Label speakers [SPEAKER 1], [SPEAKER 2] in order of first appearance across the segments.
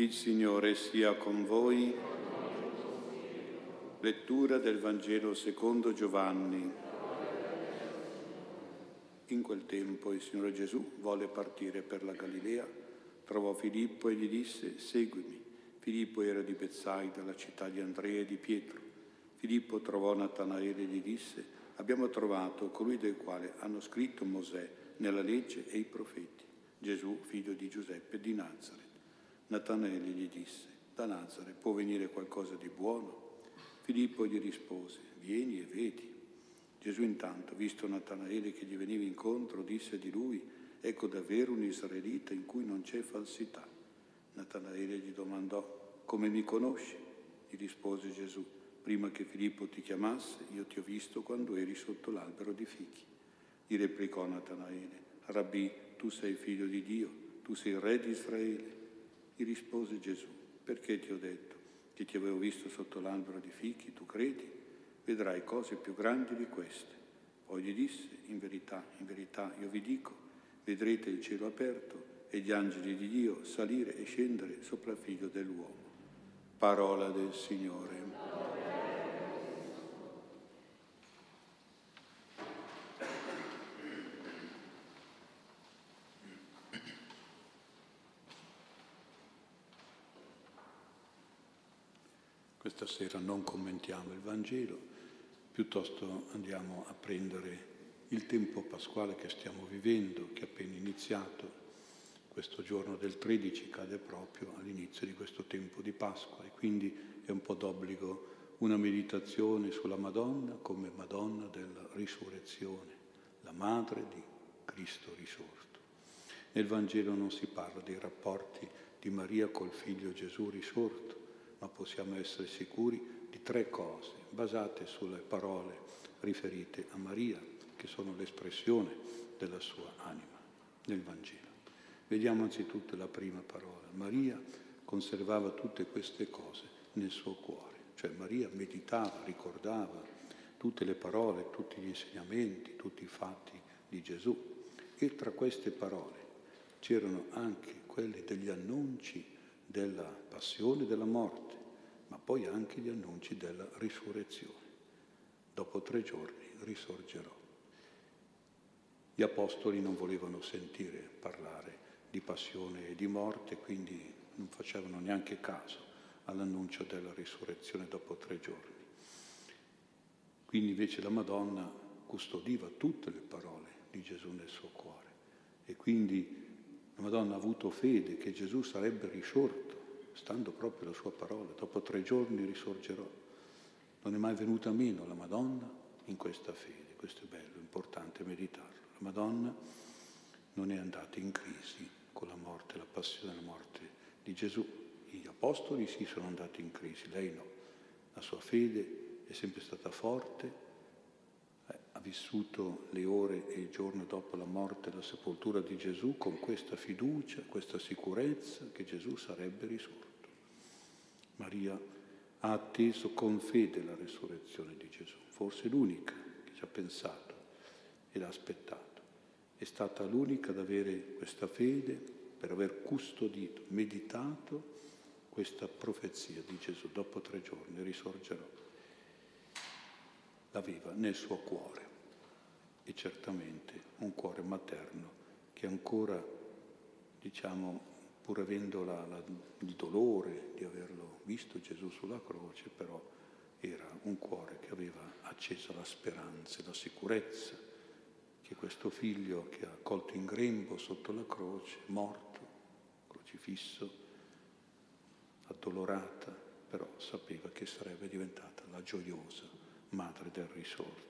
[SPEAKER 1] Il Signore sia con voi. Lettura del Vangelo secondo Giovanni. In quel tempo il Signore Gesù volle partire per la Galilea, trovò Filippo e gli disse, seguimi. Filippo era di Bezzaida, la città di Andrea e di Pietro. Filippo trovò Natanaele e gli disse, abbiamo trovato colui del quale hanno scritto Mosè nella legge e i profeti, Gesù, figlio di Giuseppe di Nazareth. Natanaele gli disse, da Nazare può venire qualcosa di buono? Filippo gli rispose, vieni e vedi. Gesù intanto, visto Natanaele che gli veniva incontro, disse di lui, ecco davvero un israelita in cui non c'è falsità. Natanaele gli domandò, come mi conosci? Gli rispose Gesù, prima che Filippo ti chiamasse, io ti ho visto quando eri sotto l'albero di fichi. Gli replicò Natanaele, Rabbi, tu sei figlio di Dio, tu sei re di Israele. Gli rispose Gesù, perché ti ho detto che ti avevo visto sotto l'albero di fichi, tu credi? Vedrai cose più grandi di queste. Poi gli disse, in verità, in verità, io vi dico, vedrete il cielo aperto e gli angeli di Dio salire e scendere sopra il figlio dell'uomo. Parola del Signore. Sera non commentiamo il Vangelo, piuttosto andiamo a prendere il tempo pasquale che stiamo vivendo, che è appena iniziato. Questo giorno del 13 cade proprio all'inizio di questo tempo di Pasqua e quindi è un po' d'obbligo una meditazione sulla Madonna come Madonna della risurrezione, la madre di Cristo risorto. Nel Vangelo non si parla dei rapporti di Maria col figlio Gesù risorto, ma possiamo essere sicuri di tre cose basate sulle parole riferite a Maria, che sono l'espressione della sua anima nel Vangelo. Vediamo anzitutto la prima parola. Maria conservava tutte queste cose nel suo cuore, cioè Maria meditava, ricordava tutte le parole, tutti gli insegnamenti, tutti i fatti di Gesù e tra queste parole c'erano anche quelle degli annunci della passione e della morte ma poi anche gli annunci della risurrezione. Dopo tre giorni risorgerò. Gli apostoli non volevano sentire parlare di passione e di morte, quindi non facevano neanche caso all'annuncio della risurrezione dopo tre giorni. Quindi invece la Madonna custodiva tutte le parole di Gesù nel suo cuore e quindi la Madonna ha avuto fede che Gesù sarebbe risorto stando proprio la sua parola, dopo tre giorni risorgerò. Non è mai venuta meno la Madonna in questa fede, questo è bello, importante meditarlo. La Madonna non è andata in crisi con la morte, la passione della morte di Gesù. Gli apostoli sì sono andati in crisi, lei no. La sua fede è sempre stata forte, vissuto le ore e il giorno dopo la morte e la sepoltura di Gesù con questa fiducia, questa sicurezza che Gesù sarebbe risorto. Maria ha atteso con fede la resurrezione di Gesù, forse l'unica che ci ha pensato e l'ha aspettato. È stata l'unica ad avere questa fede per aver custodito, meditato questa profezia di Gesù. Dopo tre giorni risorgerò. L'aveva nel suo cuore e certamente un cuore materno che ancora, diciamo, pur avendo la, la, il dolore di averlo visto Gesù sulla croce, però era un cuore che aveva acceso la speranza e la sicurezza che questo figlio che ha colto in grembo sotto la croce, morto, crocifisso, addolorata, però sapeva che sarebbe diventata la gioiosa madre del risorto.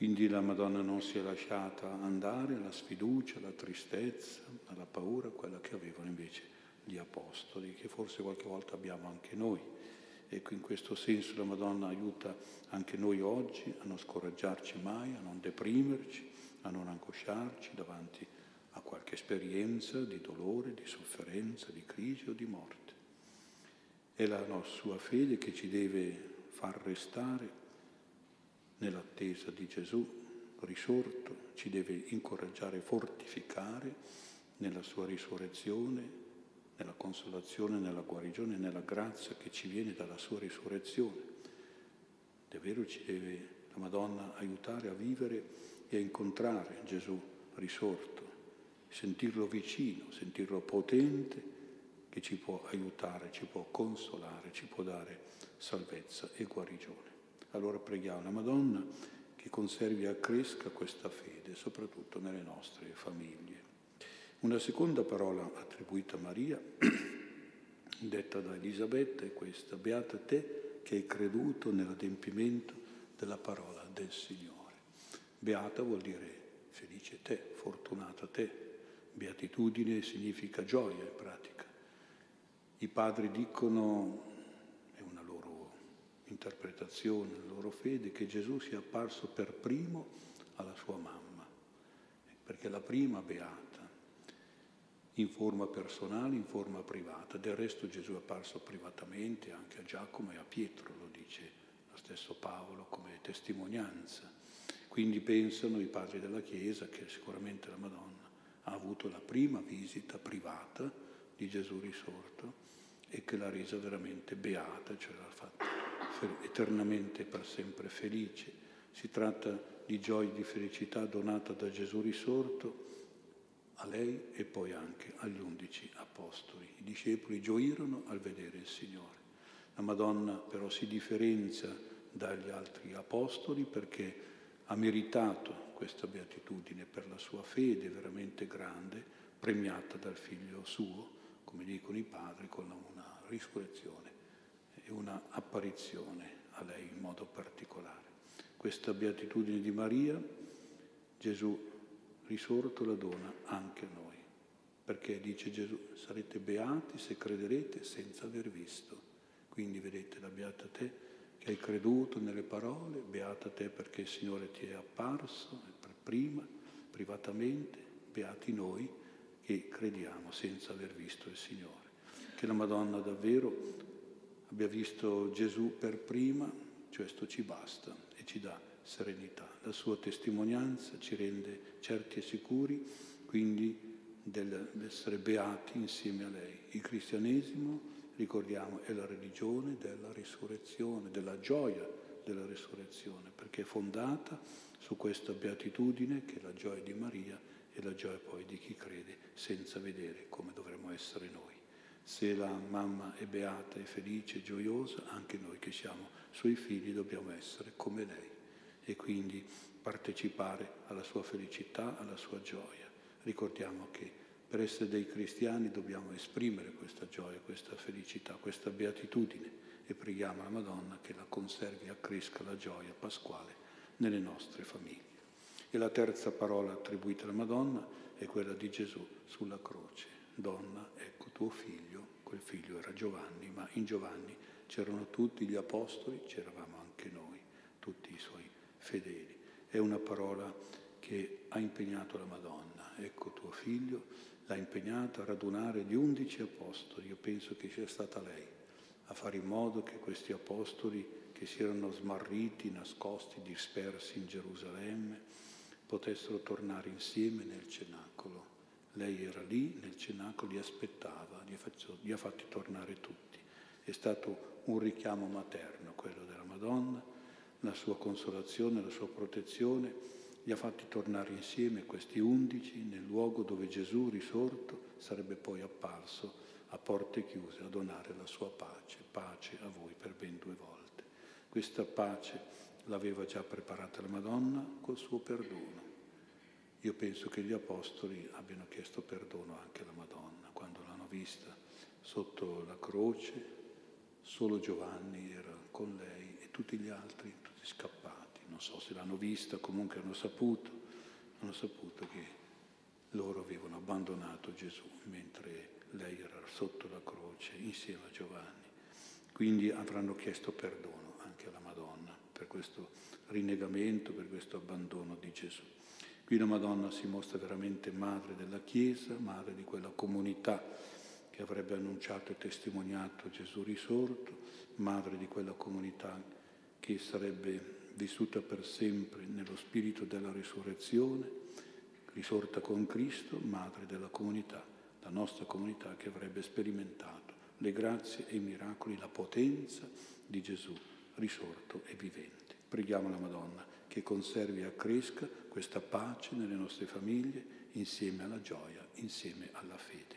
[SPEAKER 1] Quindi la Madonna non si è lasciata andare alla sfiducia, alla tristezza, alla paura, quella che avevano invece gli Apostoli, che forse qualche volta abbiamo anche noi. Ecco, in questo senso la Madonna aiuta anche noi oggi a non scoraggiarci mai, a non deprimerci, a non angosciarci davanti a qualche esperienza di dolore, di sofferenza, di crisi o di morte. È la sua fede che ci deve far restare nell'attesa di Gesù risorto, ci deve incoraggiare, fortificare nella sua risurrezione, nella consolazione, nella guarigione, nella grazia che ci viene dalla sua risurrezione. Davvero ci deve la Madonna aiutare a vivere e a incontrare Gesù risorto, sentirlo vicino, sentirlo potente che ci può aiutare, ci può consolare, ci può dare salvezza e guarigione. Allora preghiamo la Madonna che conservi e accresca questa fede, soprattutto nelle nostre famiglie. Una seconda parola attribuita a Maria, detta da Elisabetta, è questa, beata te che hai creduto nell'adempimento della parola del Signore. Beata vuol dire felice te, fortunata te, beatitudine significa gioia in pratica. I padri dicono interpretazione, la loro fede, che Gesù sia apparso per primo alla sua mamma, perché la prima beata, in forma personale, in forma privata. Del resto Gesù è apparso privatamente anche a Giacomo e a Pietro, lo dice lo stesso Paolo come testimonianza. Quindi pensano i padri della Chiesa che sicuramente la Madonna ha avuto la prima visita privata di Gesù risorto e che l'ha resa veramente beata, cioè l'ha fatta eternamente per sempre felice. Si tratta di gioia e di felicità donata da Gesù risorto a lei e poi anche agli undici apostoli. I discepoli gioirono al vedere il Signore. La Madonna però si differenzia dagli altri apostoli perché ha meritato questa beatitudine per la sua fede veramente grande, premiata dal figlio suo, come dicono i padri, con una risurrezione e una apparizione a lei in modo particolare. Questa beatitudine di Maria, Gesù risorto la dona anche a noi, perché dice Gesù, sarete beati se crederete senza aver visto. Quindi vedete la beata te che hai creduto nelle parole, beata te perché il Signore ti è apparso per prima, privatamente, beati noi che crediamo senza aver visto il Signore. Che la Madonna davvero abbia visto Gesù per prima, questo ci basta e ci dà serenità. La sua testimonianza ci rende certi e sicuri, quindi dell'essere beati insieme a lei. Il cristianesimo, ricordiamo, è la religione della risurrezione, della gioia della risurrezione, perché è fondata su questa beatitudine che è la gioia di Maria e la gioia poi di chi crede senza vedere come dovremmo essere noi. Se la mamma è beata e felice e gioiosa, anche noi che siamo suoi figli dobbiamo essere come lei e quindi partecipare alla sua felicità, alla sua gioia. Ricordiamo che per essere dei cristiani dobbiamo esprimere questa gioia, questa felicità, questa beatitudine e preghiamo la Madonna che la conservi e accresca la gioia pasquale nelle nostre famiglie. E la terza parola attribuita alla Madonna è quella di Gesù sulla croce. Donna, ecco tuo figlio, quel figlio era Giovanni, ma in Giovanni c'erano tutti gli apostoli, c'eravamo anche noi, tutti i suoi fedeli. È una parola che ha impegnato la Madonna, ecco tuo figlio, l'ha impegnata a radunare gli undici apostoli, io penso che sia stata lei a fare in modo che questi apostoli che si erano smarriti, nascosti, dispersi in Gerusalemme, potessero tornare insieme nel cenacolo lei era lì nel cenacolo, li aspettava, li, faccio, li ha fatti tornare tutti. È stato un richiamo materno quello della Madonna, la sua consolazione, la sua protezione, li ha fatti tornare insieme questi undici nel luogo dove Gesù risorto sarebbe poi apparso a porte chiuse a donare la sua pace, pace a voi per ben due volte. Questa pace l'aveva già preparata la Madonna col suo perdono io penso che gli Apostoli abbiano chiesto perdono anche alla Madonna quando l'hanno vista sotto la croce, solo Giovanni era con lei e tutti gli altri tutti scappati. Non so se l'hanno vista, comunque hanno saputo, hanno saputo che loro avevano abbandonato Gesù mentre lei era sotto la croce insieme a Giovanni. Quindi avranno chiesto perdono anche alla Madonna per questo rinnegamento, per questo abbandono di Gesù. Qui la Madonna si mostra veramente madre della Chiesa, madre di quella comunità che avrebbe annunciato e testimoniato Gesù risorto, madre di quella comunità che sarebbe vissuta per sempre nello spirito della risurrezione, risorta con Cristo, madre della comunità, la nostra comunità che avrebbe sperimentato le grazie e i miracoli, la potenza di Gesù risorto e vivente. Preghiamo la Madonna che conservi e accresca questa pace nelle nostre famiglie insieme alla gioia, insieme alla fede.